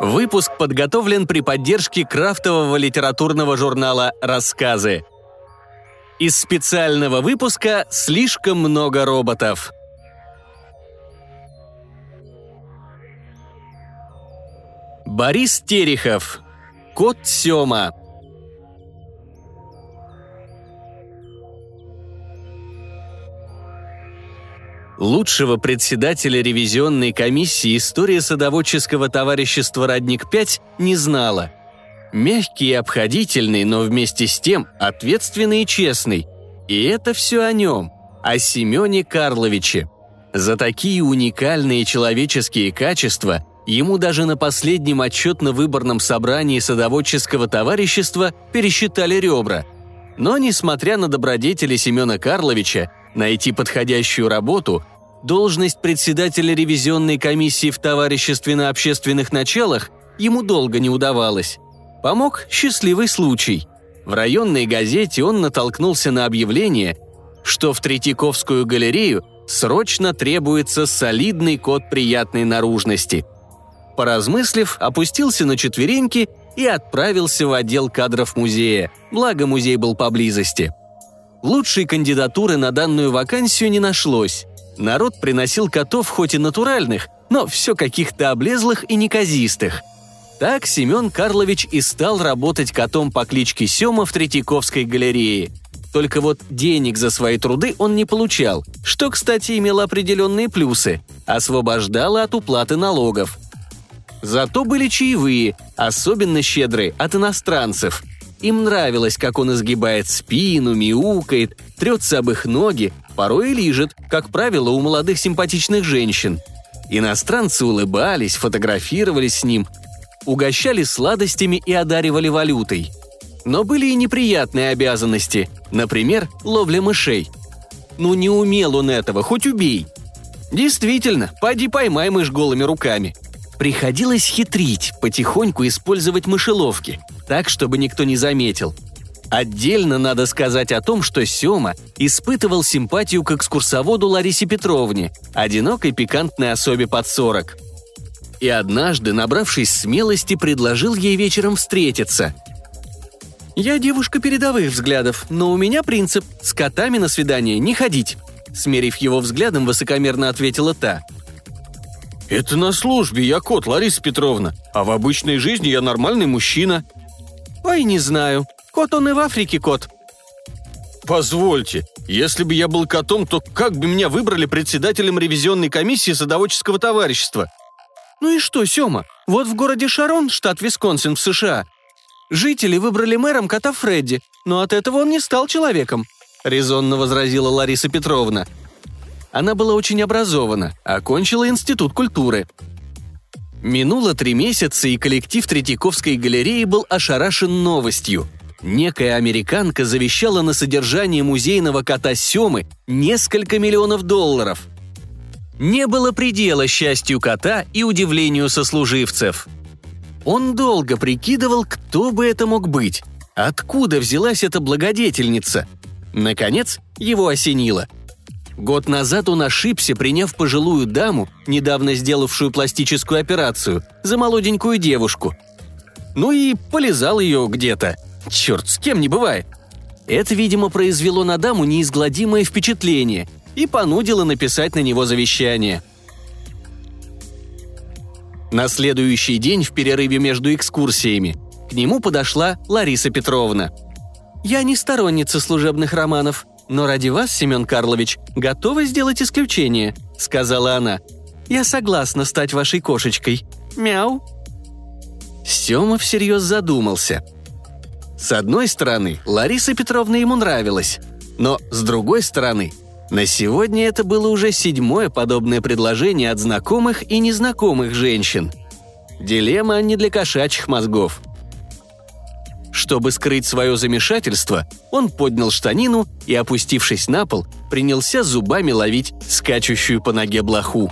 Выпуск подготовлен при поддержке крафтового литературного журнала «Рассказы». Из специального выпуска «Слишком много роботов». Борис Терехов. Кот Сёма. Лучшего председателя ревизионной комиссии история садоводческого товарищества «Родник-5» не знала. Мягкий и обходительный, но вместе с тем ответственный и честный. И это все о нем, о Семене Карловиче. За такие уникальные человеческие качества ему даже на последнем отчетно-выборном собрании садоводческого товарищества пересчитали ребра. Но, несмотря на добродетели Семена Карловича, Найти подходящую работу, должность председателя ревизионной комиссии в товариществе на общественных началах ему долго не удавалось. Помог счастливый случай. В районной газете он натолкнулся на объявление, что в Третьяковскую галерею срочно требуется солидный код приятной наружности. Поразмыслив, опустился на четвереньки и отправился в отдел кадров музея, благо музей был поблизости – Лучшей кандидатуры на данную вакансию не нашлось. Народ приносил котов хоть и натуральных, но все каких-то облезлых и неказистых. Так Семен Карлович и стал работать котом по кличке Сема в Третьяковской галерее. Только вот денег за свои труды он не получал, что, кстати, имело определенные плюсы – освобождало от уплаты налогов. Зато были чаевые, особенно щедрые, от иностранцев – им нравилось, как он изгибает спину, мяукает, трется об их ноги, порой и лижет, как правило, у молодых симпатичных женщин. Иностранцы улыбались, фотографировались с ним, угощали сладостями и одаривали валютой. Но были и неприятные обязанности, например, ловля мышей. Ну не умел он этого, хоть убей. Действительно, поди поймай мышь голыми руками. Приходилось хитрить, потихоньку использовать мышеловки – так, чтобы никто не заметил. Отдельно надо сказать о том, что Сёма испытывал симпатию к экскурсоводу Ларисе Петровне, одинокой пикантной особе под 40. И однажды, набравшись смелости, предложил ей вечером встретиться. «Я девушка передовых взглядов, но у меня принцип – с котами на свидание не ходить», – смерив его взглядом, высокомерно ответила та – «Это на службе я кот, Лариса Петровна, а в обычной жизни я нормальный мужчина», «Ой, не знаю. Кот он и в Африке кот». «Позвольте, если бы я был котом, то как бы меня выбрали председателем ревизионной комиссии садоводческого товарищества?» «Ну и что, Сёма? Вот в городе Шарон, штат Висконсин в США, жители выбрали мэром кота Фредди, но от этого он не стал человеком», — резонно возразила Лариса Петровна. Она была очень образована, окончила институт культуры. Минуло три месяца, и коллектив Третьяковской галереи был ошарашен новостью. Некая американка завещала на содержание музейного кота Семы несколько миллионов долларов. Не было предела счастью кота и удивлению сослуживцев. Он долго прикидывал, кто бы это мог быть. Откуда взялась эта благодетельница? Наконец, его осенило – Год назад он ошибся, приняв пожилую даму, недавно сделавшую пластическую операцию, за молоденькую девушку. Ну и полезал ее где-то. Черт, с кем не бывает. Это, видимо, произвело на даму неизгладимое впечатление и понудило написать на него завещание. На следующий день в перерыве между экскурсиями к нему подошла Лариса Петровна. «Я не сторонница служебных романов», но ради вас, Семен Карлович, готова сделать исключение», — сказала она. «Я согласна стать вашей кошечкой. Мяу». Сема всерьез задумался. С одной стороны, Лариса Петровна ему нравилась, но с другой стороны, на сегодня это было уже седьмое подобное предложение от знакомых и незнакомых женщин. Дилемма не для кошачьих мозгов. Чтобы скрыть свое замешательство, он поднял штанину и, опустившись на пол, принялся зубами ловить скачущую по ноге блоху.